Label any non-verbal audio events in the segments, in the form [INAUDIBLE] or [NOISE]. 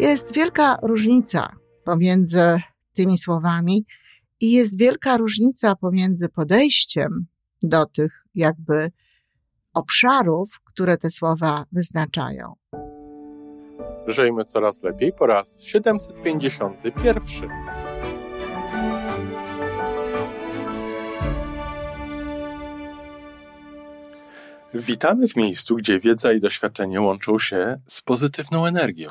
Jest wielka różnica pomiędzy tymi słowami i jest wielka różnica pomiędzy podejściem do tych jakby obszarów, które te słowa wyznaczają. Żyjmy coraz lepiej po raz 751. Witamy w miejscu, gdzie wiedza i doświadczenie łączą się z pozytywną energią.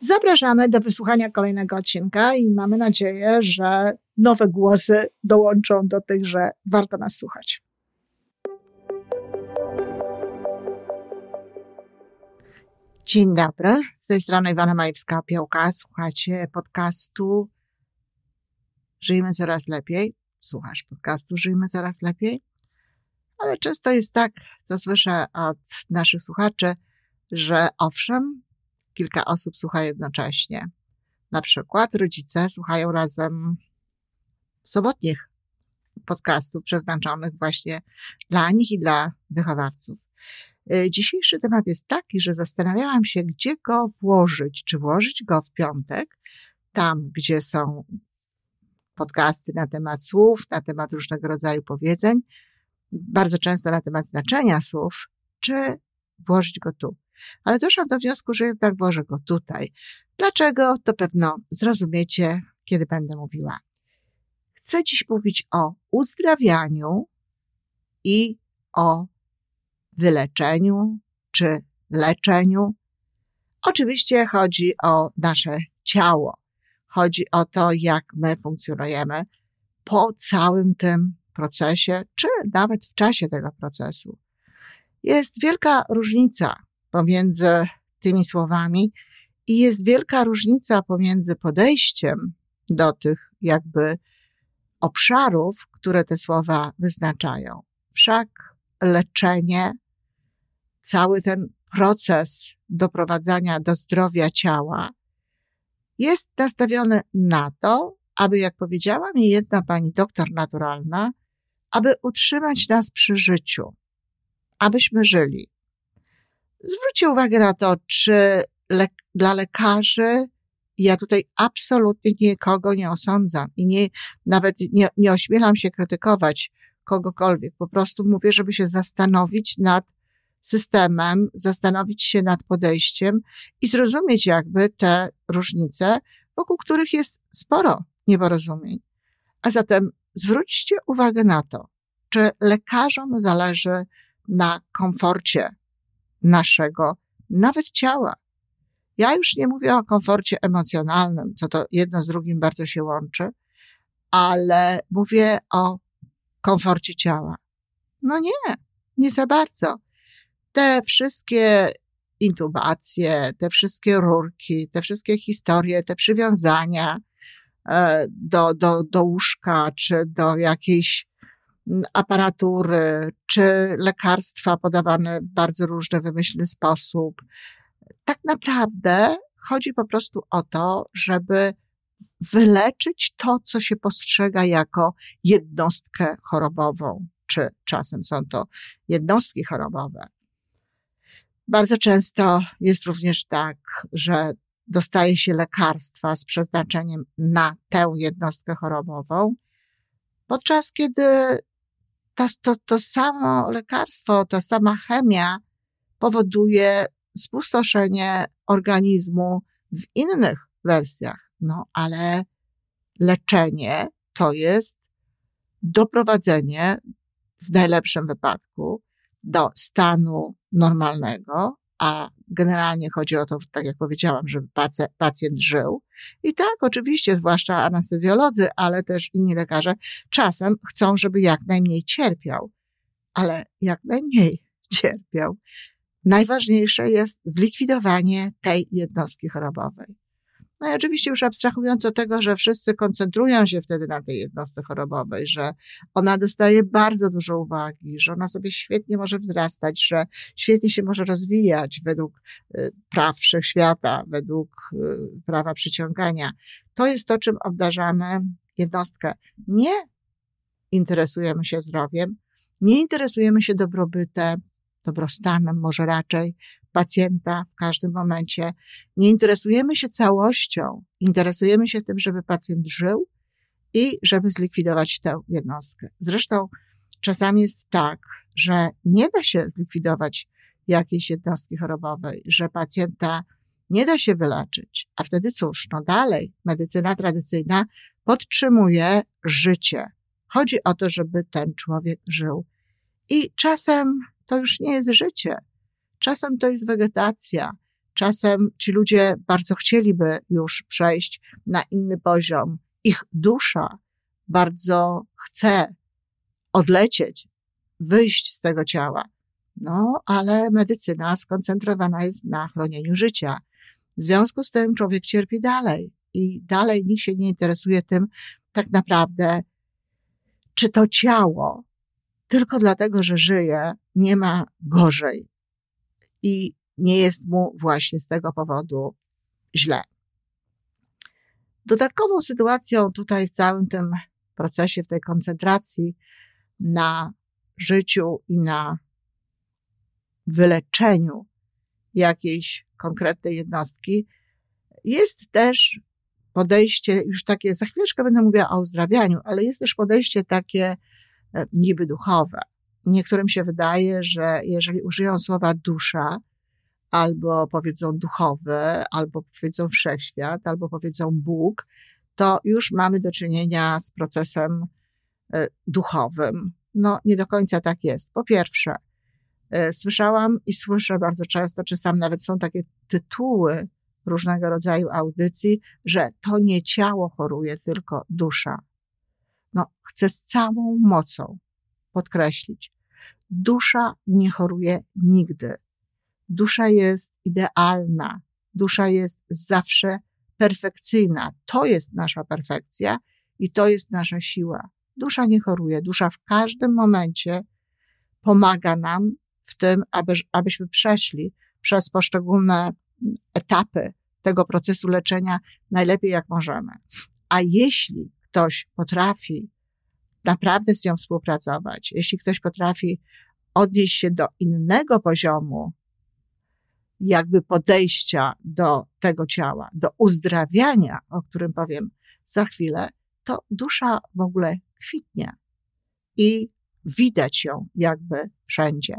Zapraszamy do wysłuchania kolejnego odcinka i mamy nadzieję, że nowe głosy dołączą do tych, że warto nas słuchać. Dzień dobry, z tej strony Iwana Majewska-Piołka. Słuchacie podcastu Żyjmy Coraz Lepiej. Słuchasz podcastu Żyjmy Coraz Lepiej? Ale często jest tak, co słyszę od naszych słuchaczy, że owszem, kilka osób słucha jednocześnie. Na przykład rodzice słuchają razem sobotnich podcastów przeznaczonych właśnie dla nich i dla wychowawców. Y, dzisiejszy temat jest taki, że zastanawiałam się, gdzie go włożyć. Czy włożyć go w piątek, tam gdzie są podcasty na temat słów, na temat różnego rodzaju powiedzeń, bardzo często na temat znaczenia słów, czy włożyć go tu. Ale doszłam do wniosku, że jednak włożę go tutaj. Dlaczego? To pewno zrozumiecie, kiedy będę mówiła. Chcę dziś mówić o uzdrawianiu i o wyleczeniu czy leczeniu. Oczywiście chodzi o nasze ciało. Chodzi o to, jak my funkcjonujemy po całym tym procesie, czy nawet w czasie tego procesu. Jest wielka różnica pomiędzy tymi słowami i jest wielka różnica pomiędzy podejściem do tych jakby obszarów, które te słowa wyznaczają. Wszak leczenie, cały ten proces doprowadzania do zdrowia ciała jest nastawiony na to, aby, jak powiedziała mi jedna pani doktor naturalna, aby utrzymać nas przy życiu, abyśmy żyli. Zwróćcie uwagę na to, czy le dla lekarzy, ja tutaj absolutnie nikogo nie osądzam i nie, nawet nie, nie ośmielam się krytykować kogokolwiek. Po prostu mówię, żeby się zastanowić nad systemem, zastanowić się nad podejściem i zrozumieć jakby te różnice, wokół których jest sporo nieporozumień. A zatem zwróćcie uwagę na to, czy lekarzom zależy na komforcie naszego, nawet ciała. Ja już nie mówię o komforcie emocjonalnym, co to jedno z drugim bardzo się łączy, ale mówię o komforcie ciała. No nie, nie za bardzo. Te wszystkie intubacje, te wszystkie rurki, te wszystkie historie, te przywiązania e, do, do, do łóżka, czy do jakiejś aparatury, czy lekarstwa podawane w bardzo różny, wymyślny sposób. Tak naprawdę chodzi po prostu o to, żeby wyleczyć to, co się postrzega jako jednostkę chorobową, czy czasem są to jednostki chorobowe. Bardzo często jest również tak, że dostaje się lekarstwa z przeznaczeniem na tę jednostkę chorobową, podczas kiedy to, to, samo lekarstwo, ta sama chemia powoduje spustoszenie organizmu w innych wersjach. No, ale leczenie to jest doprowadzenie w najlepszym wypadku do stanu normalnego, a generalnie chodzi o to, tak jak powiedziałam, żeby pacjent żył. I tak, oczywiście, zwłaszcza anestezjolodzy, ale też inni lekarze, czasem chcą, żeby jak najmniej cierpiał, ale jak najmniej [LAUGHS] cierpiał. Najważniejsze jest zlikwidowanie tej jednostki chorobowej. No i oczywiście już abstrahując od tego, że wszyscy koncentrują się wtedy na tej jednostce chorobowej, że ona dostaje bardzo dużo uwagi, że ona sobie świetnie może wzrastać, że świetnie się może rozwijać według y, praw wszechświata, według y, prawa przyciągania. To jest to, czym obdarzamy jednostkę. Nie interesujemy się zdrowiem, nie interesujemy się dobrobytem, dobrostanem może raczej pacjenta w każdym momencie. Nie interesujemy się całością, interesujemy się tym, żeby pacjent żył i żeby zlikwidować tę jednostkę. Zresztą czasami jest tak, że nie da się zlikwidować jakiejś jednostki chorobowej, że pacjenta nie da się wyleczyć. A wtedy cóż, no dalej, medycyna tradycyjna podtrzymuje życie. Chodzi o to, żeby ten człowiek żył. I czasem to już nie jest życie. Czasem to jest wegetacja. Czasem ci ludzie bardzo chcieliby już przejść na inny poziom. Ich dusza bardzo chce odlecieć, wyjść z tego ciała. No, ale medycyna skoncentrowana jest na chronieniu życia. W związku z tym człowiek cierpi dalej i dalej nikt się nie interesuje tym, tak naprawdę, czy to ciało tylko dlatego, że żyje, nie ma gorzej i nie jest mu właśnie z tego powodu źle. Dodatkową sytuacją tutaj w całym tym procesie, w tej koncentracji na życiu i na wyleczeniu jakiejś konkretnej jednostki jest też podejście, już takie, za chwileczkę będę mówiła o uzdrawianiu, ale jest też podejście takie niby duchowe. Niektórym się wydaje, że jeżeli użyją słowa dusza, albo powiedzą duchowy, albo powiedzą wszechświat, albo powiedzą Bóg, to już mamy do czynienia z procesem e, duchowym. No, nie do końca tak jest. Po pierwsze, e, słyszałam i słyszę bardzo często, czy sam nawet są takie tytuły różnego rodzaju audycji, że to nie ciało choruje, tylko dusza. No, chcę z całą mocą podkreślić, Dusza nie choruje nigdy. Dusza jest idealna. Dusza jest zawsze perfekcyjna. To jest nasza perfekcja i to jest nasza siła. Dusza nie choruje. Dusza w każdym momencie pomaga nam w tym, aby, abyśmy przeszli przez poszczególne etapy tego procesu leczenia najlepiej jak możemy. A jeśli ktoś potrafi naprawdę z nią współpracować, jeśli ktoś potrafi odnieść się do innego poziomu, jakby podejścia do tego ciała, do uzdrawiania, o którym powiem za chwilę, to dusza w ogóle kwitnie i widać ją jakby wszędzie.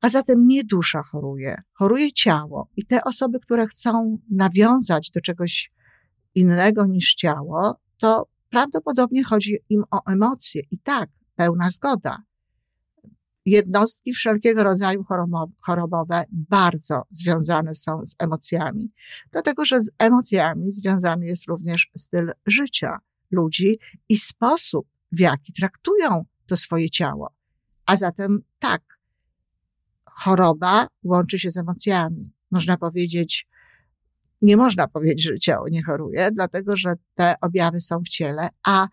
A zatem nie dusza choruje, choruje ciało. I te osoby, które chcą nawiązać do czegoś innego niż ciało, to Prawdopodobnie chodzi im o emocje i tak, pełna zgoda. Jednostki wszelkiego rodzaju chorobowe bardzo związane są z emocjami, dlatego że z emocjami związany jest również styl życia ludzi i sposób, w jaki traktują to swoje ciało. A zatem tak, choroba łączy się z emocjami. Można powiedzieć, nie można powiedzieć, że ciało nie choruje, dlatego że te objawy są w ciele, a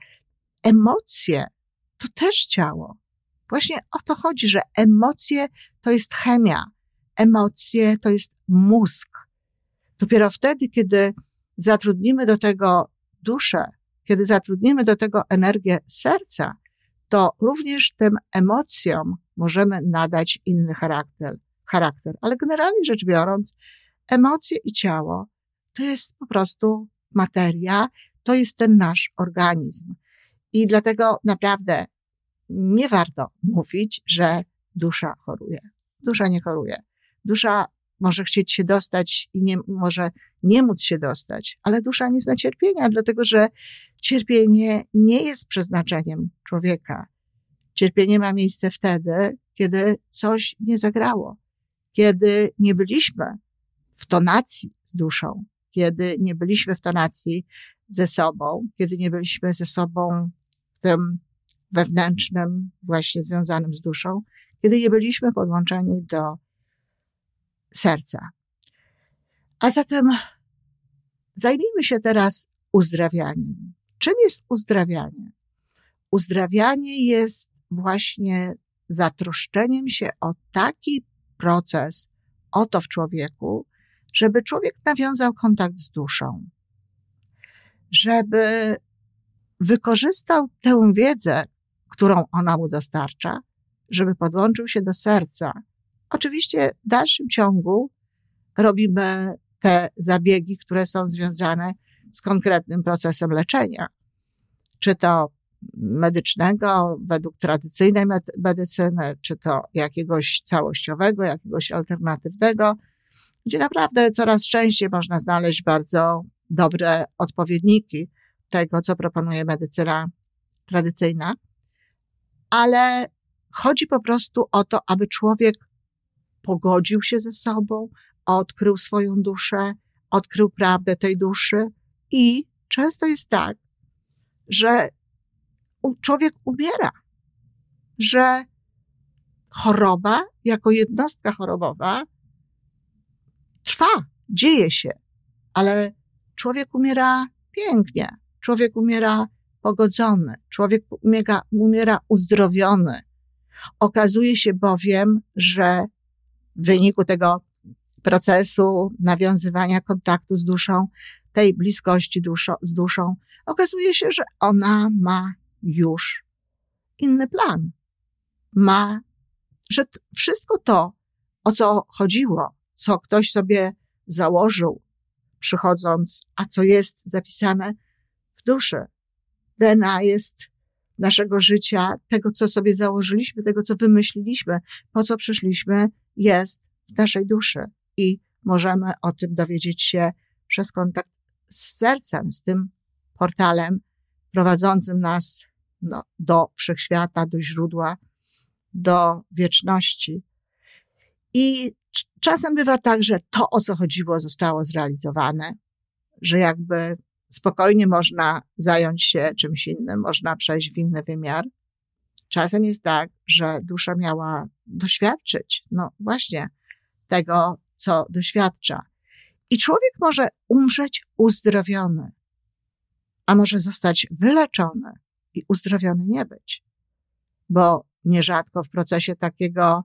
emocje to też ciało. Właśnie o to chodzi, że emocje to jest chemia, emocje to jest mózg. Dopiero wtedy, kiedy zatrudnimy do tego duszę, kiedy zatrudnimy do tego energię serca, to również tym emocjom możemy nadać inny charakter. charakter. Ale generalnie rzecz biorąc, emocje i ciało to jest po prostu materia, to jest ten nasz organizm. I dlatego naprawdę nie warto mówić, że dusza choruje. Dusza nie choruje. Dusza może chcieć się dostać i nie, może nie móc się dostać, ale dusza nie zna cierpienia, dlatego że cierpienie nie jest przeznaczeniem człowieka. Cierpienie ma miejsce wtedy, kiedy coś nie zagrało, kiedy nie byliśmy w tonacji z duszą, kiedy nie byliśmy w tonacji ze sobą, kiedy nie byliśmy ze sobą w tym wewnętrznym, właśnie związanym z duszą, kiedy nie byliśmy podłączeni do serca. A zatem Zajmijmy się teraz uzdrawianiem. Czym jest uzdrawianie? Uzdrawianie jest właśnie zatroszczeniem się o taki proces, o to w człowieku, żeby człowiek nawiązał kontakt z duszą, żeby wykorzystał tę wiedzę, którą ona mu dostarcza, żeby podłączył się do serca. Oczywiście w dalszym ciągu robimy te zabiegi, które są związane z konkretnym procesem leczenia. Czy to medycznego, według tradycyjnej medycyny, czy to jakiegoś całościowego, jakiegoś alternatywnego, gdzie naprawdę coraz częściej można znaleźć bardzo dobre odpowiedniki tego, co proponuje medycyna tradycyjna. Ale chodzi po prostu o to, aby człowiek pogodził się ze sobą, odkrył swoją duszę, odkrył prawdę tej duszy i często jest tak, że człowiek umiera, że choroba jako jednostka chorobowa trwa, dzieje się, ale człowiek umiera pięknie, człowiek umiera pogodzony, człowiek umiera, umiera uzdrowiony. Okazuje się bowiem, że w wyniku tego procesu nawiązywania kontaktu z duszą, tej bliskości duszo, z duszą, okazuje się, że ona ma już inny plan. Ma, że wszystko to, o co chodziło, co ktoś sobie założył, przychodząc, a co jest zapisane w duszy. DNA jest naszego życia, tego, co sobie założyliśmy, tego, co wymyśliliśmy, po co przyszliśmy, jest w naszej duszy. I możemy o tym dowiedzieć się przez kontakt z sercem, z tym portalem prowadzącym nas no, do wszechświata, do źródła, do wieczności. I czasem bywa tak, że to, o co chodziło, zostało zrealizowane, że jakby spokojnie można zająć się czymś innym, można przejść w inny wymiar. Czasem jest tak, że dusza miała doświadczyć, no właśnie, tego, co doświadcza. I człowiek może umrzeć uzdrowiony, a może zostać wyleczony i uzdrowiony nie być. Bo nierzadko w procesie takiego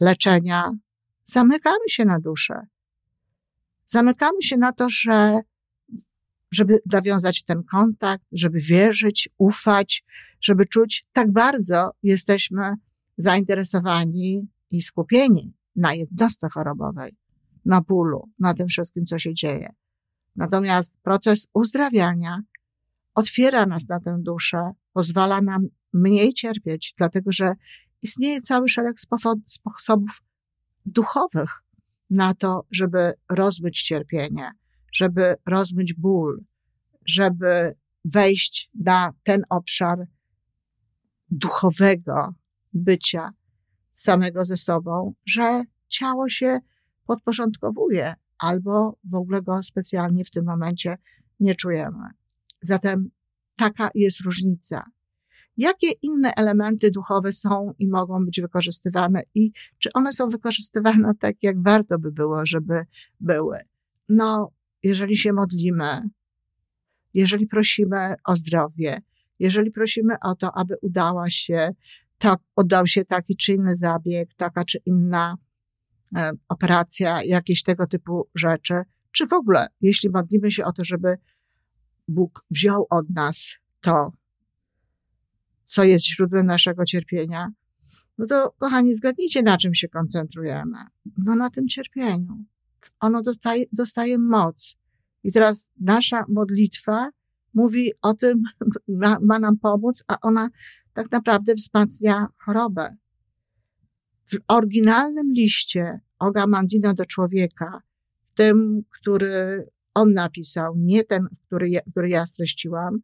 leczenia zamykamy się na duszę. Zamykamy się na to, że żeby nawiązać ten kontakt, żeby wierzyć, ufać, żeby czuć tak bardzo jesteśmy zainteresowani i skupieni na jednostce chorobowej, na bólu, na tym wszystkim, co się dzieje. Natomiast proces uzdrawiania otwiera nas na tę duszę, pozwala nam mniej cierpieć, dlatego że istnieje cały szereg sposobów duchowych na to, żeby rozmyć cierpienie, żeby rozmyć ból, żeby wejść na ten obszar duchowego bycia samego ze sobą, że ciało się podporządkowuje albo w ogóle go specjalnie w tym momencie nie czujemy. Zatem taka jest różnica. Jakie inne elementy duchowe są i mogą być wykorzystywane i czy one są wykorzystywane tak, jak warto by było, żeby były? No, jeżeli się modlimy, jeżeli prosimy o zdrowie, jeżeli prosimy o to, aby udała się, tak, udał się taki czy inny zabieg, taka czy inna e, operacja, jakieś tego typu rzeczy, czy w ogóle, jeśli modlimy się o to, żeby Bóg wziął od nas to, co jest źródłem naszego cierpienia, no to kochani, zgadnijcie, na czym się koncentrujemy. No na tym cierpieniu. Ono dostaje, dostaje moc. I teraz nasza modlitwa mówi o tym, [LAUGHS] ma, ma nam pomóc, a ona tak naprawdę wzmacnia chorobę. W oryginalnym liście Oga Mandino do człowieka, tym, który on napisał, nie ten, który ja, który ja streściłam.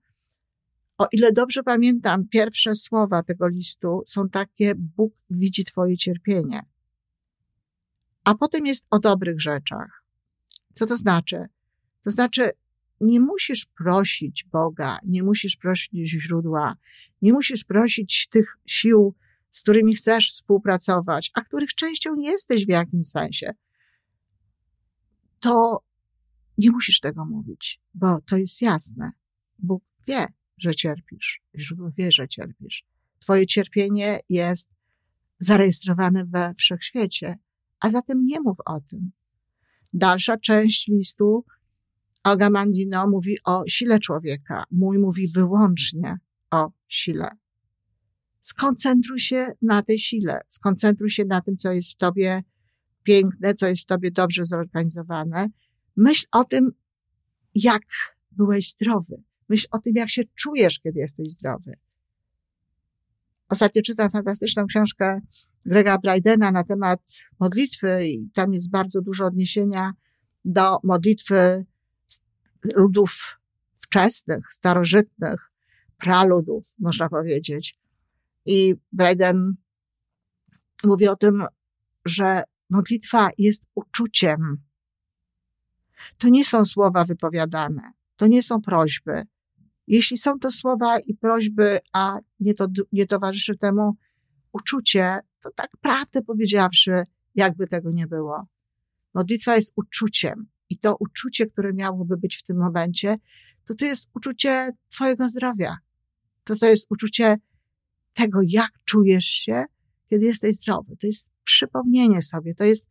O ile dobrze pamiętam, pierwsze słowa tego listu są takie: Bóg widzi Twoje cierpienie. A potem jest o dobrych rzeczach. Co to znaczy? To znaczy, nie musisz prosić Boga, nie musisz prosić źródła, nie musisz prosić tych sił, z którymi chcesz współpracować, a których częścią jesteś w jakimś sensie. To nie musisz tego mówić, bo to jest jasne. Bóg wie, że cierpisz. Źródło wie, że cierpisz. Twoje cierpienie jest zarejestrowane we wszechświecie, a zatem nie mów o tym. Dalsza część listu Agamandino mówi o sile człowieka. Mój mówi wyłącznie o sile. Skoncentruj się na tej sile. Skoncentruj się na tym, co jest w tobie piękne, co jest w tobie dobrze zorganizowane. Myśl o tym, jak byłeś zdrowy. Myśl o tym, jak się czujesz, kiedy jesteś zdrowy. Ostatnio czytam fantastyczną książkę Grega Brydena na temat modlitwy i tam jest bardzo dużo odniesienia do modlitwy ludów wczesnych, starożytnych, praludów, można powiedzieć. I Bryden mówi o tym, że modlitwa jest uczuciem. To nie są słowa wypowiadane, to nie są prośby. Jeśli są to słowa i prośby, a nie, to, nie towarzyszy temu uczucie, to tak prawdę powiedziawszy, jakby tego nie było. Modlitwa jest uczuciem i to uczucie, które miałoby być w tym momencie, to to jest uczucie Twojego zdrowia. To to jest uczucie tego, jak czujesz się, kiedy jesteś zdrowy. To jest przypomnienie sobie, to jest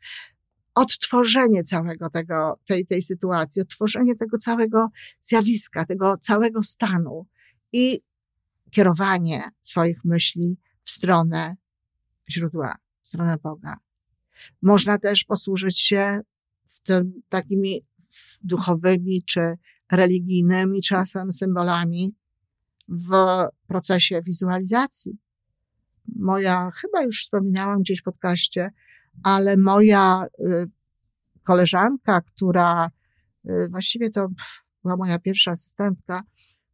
odtworzenie całego tego, tej, tej sytuacji, odtworzenie tego całego zjawiska, tego całego stanu i kierowanie swoich myśli w stronę źródła, w stronę Boga. Można też posłużyć się w tym takimi duchowymi czy religijnymi czasem symbolami w procesie wizualizacji. Moja, chyba już wspominałam gdzieś w podcaście, ale moja y, koleżanka, która y, właściwie to była moja pierwsza asystentka,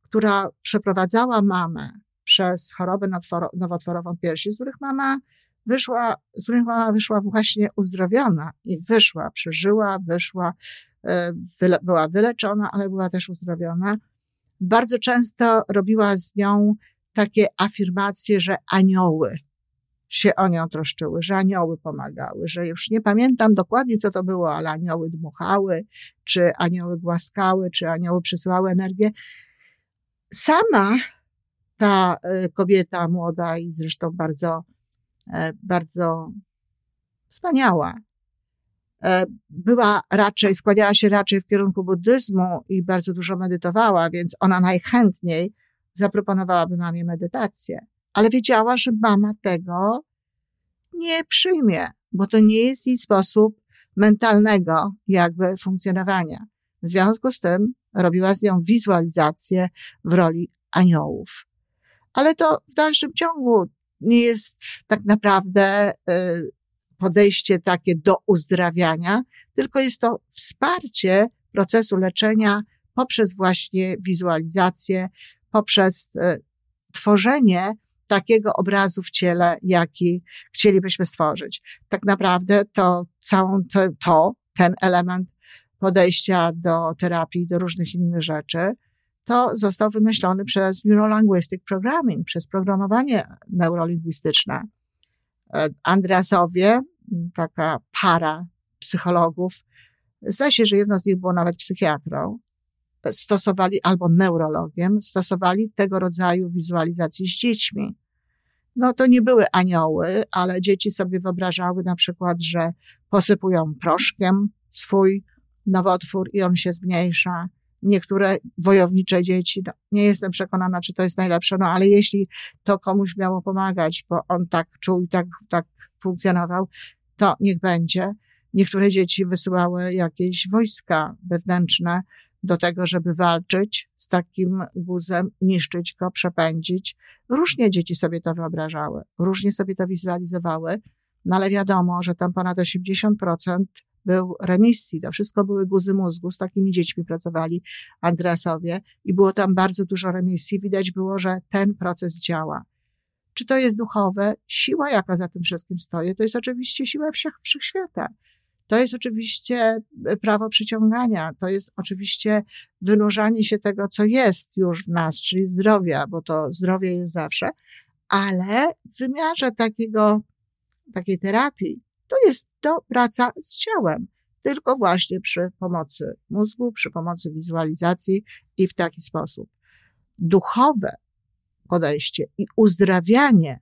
która przeprowadzała mamę przez chorobę nowotworową piersi, z których mama wyszła, z których mama wyszła właśnie uzdrowiona i wyszła, przeżyła, wyszła, y, była wyleczona, ale była też uzdrowiona. Bardzo często robiła z nią takie afirmacje, że anioły się o nią troszczyły, że anioły pomagały, że już nie pamiętam dokładnie, co to było, ale anioły dmuchały, czy anioły głaskały, czy anioły przysyłały energię. Sama ta e, kobieta młoda i zresztą bardzo, e, bardzo wspaniała, e, była raczej, składała się raczej w kierunku buddyzmu i bardzo dużo medytowała, więc ona najchętniej zaproponowałaby mamie medytację ale wiedziała, że mama tego nie przyjmie, bo to nie jest jej sposób mentalnego jakby funkcjonowania. W związku z tym robiła z nią wizualizację w roli aniołów. Ale to w dalszym ciągu nie jest tak naprawdę y, podejście takie do uzdrawiania, tylko jest to wsparcie procesu leczenia poprzez właśnie wizualizację, poprzez y, tworzenie takiego obrazu w ciele, jaki chcielibyśmy stworzyć. Tak naprawdę to całą to, to ten element podejścia do terapii, do różnych innych rzeczy, to został wymyślony przez Neurolinguistic Programming, przez programowanie neurolingwistyczne. Andreasowie, taka para psychologów, zdaje się, że jedno z nich było nawet psychiatrą, stosowali, albo neurologiem, stosowali tego rodzaju wizualizacje z dziećmi. No to nie były anioły, ale dzieci sobie wyobrażały na przykład, że posypują proszkiem swój nowotwór i on się zmniejsza. Niektóre wojownicze dzieci, no, nie jestem przekonana, czy to jest najlepsze, no ale jeśli to komuś miało pomagać, bo on tak czuł i tak, tak funkcjonował, to niech będzie. Niektóre dzieci wysyłały jakieś wojska wewnętrzne, do tego, żeby walczyć z takim guzem, niszczyć go, przepędzić. Różnie dzieci sobie to wyobrażały, różnie sobie to wizualizowały, no ale wiadomo, że tam ponad 80% był remisji. To wszystko były guzy mózgu. Z takimi dziećmi pracowali Andreasowie i było tam bardzo dużo remisji. Widać było, że ten proces działa. Czy to jest duchowe? Siła, jaka za tym wszystkim stoi, to jest oczywiście siła wszechświata. To jest oczywiście e, prawo przyciągania, to jest oczywiście wynurzanie się tego, co jest już w nas, czyli zdrowia, bo to zdrowie jest zawsze, ale w wymiarze takiego, takiej terapii, to jest to praca z ciałem. tylko właśnie przy pomocy mózgu, przy pomocy wizualizacji i w taki sposób. Duchowe podejście i uzdrawianie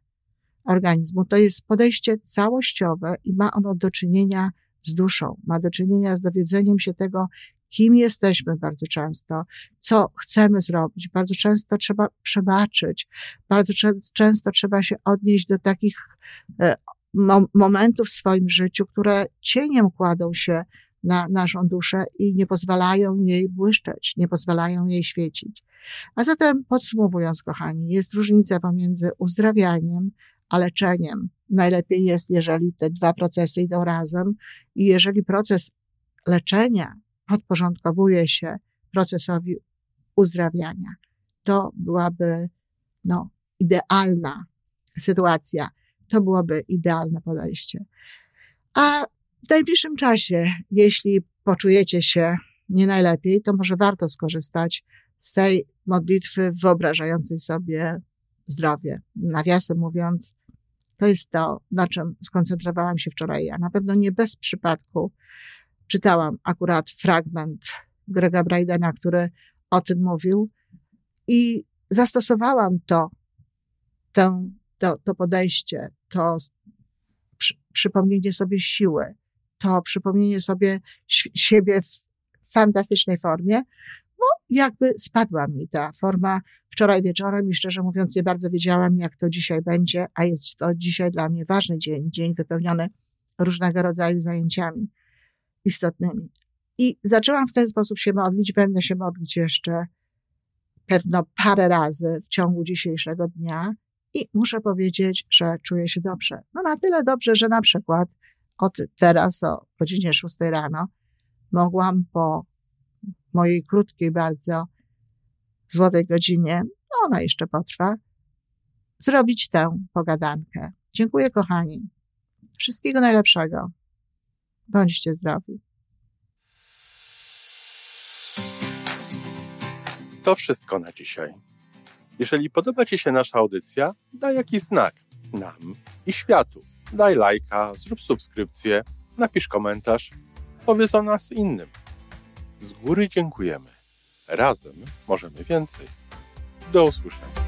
organizmu to jest podejście całościowe i ma ono do czynienia z duszą, ma do czynienia z dowiedzeniem się tego, kim jesteśmy bardzo często, co chcemy zrobić. Bardzo często trzeba przebaczyć, bardzo często trzeba się odnieść do takich e, momentów w swoim życiu, które cieniem kładą się na naszą duszę i nie pozwalają jej błyszczeć, nie pozwalają jej świecić. A zatem podsumowując, kochani, jest różnica pomiędzy uzdrawianiem a leczeniem. Najlepiej jest, jeżeli te dwa procesy idą razem i jeżeli proces leczenia podporządkowuje się procesowi uzdrawiania. To byłaby, no, idealna sytuacja. To byłoby idealne podejście. A w najbliższym czasie, jeśli poczujecie się nie najlepiej, to może warto skorzystać z tej modlitwy wyobrażającej sobie zdrowie. Nawiasem mówiąc, to jest to, na czym skoncentrowałam się wczoraj. Ja na pewno nie bez przypadku czytałam akurat fragment Grega Brydena, który o tym mówił i zastosowałam to, to, to, podejście, to przy, przypomnienie sobie siły, to przypomnienie sobie siebie w fantastycznej formie, jakby spadła mi ta forma wczoraj wieczorem i szczerze mówiąc nie bardzo wiedziałam, jak to dzisiaj będzie, a jest to dzisiaj dla mnie ważny dzień, dzień wypełniony różnego rodzaju zajęciami istotnymi. I zaczęłam w ten sposób się modlić, będę się modlić jeszcze pewno parę razy w ciągu dzisiejszego dnia i muszę powiedzieć, że czuję się dobrze. No na tyle dobrze, że na przykład od teraz o godzinie 6 rano mogłam po mojej krótkiej bardzo złotej godzinie, no ona jeszcze potrwa, zrobić tę pogadankę. Dziękuję kochani. Wszystkiego najlepszego. Bądźcie zdrowi. To wszystko na dzisiaj. Jeżeli podoba Ci się nasza audycja, daj jakiś znak nam i światu. Daj lajka, zrób subskrypcję, napisz komentarz, powiedz o nas innym. Z góry dziękujemy. Razem możemy więcej. Do usłyszenia.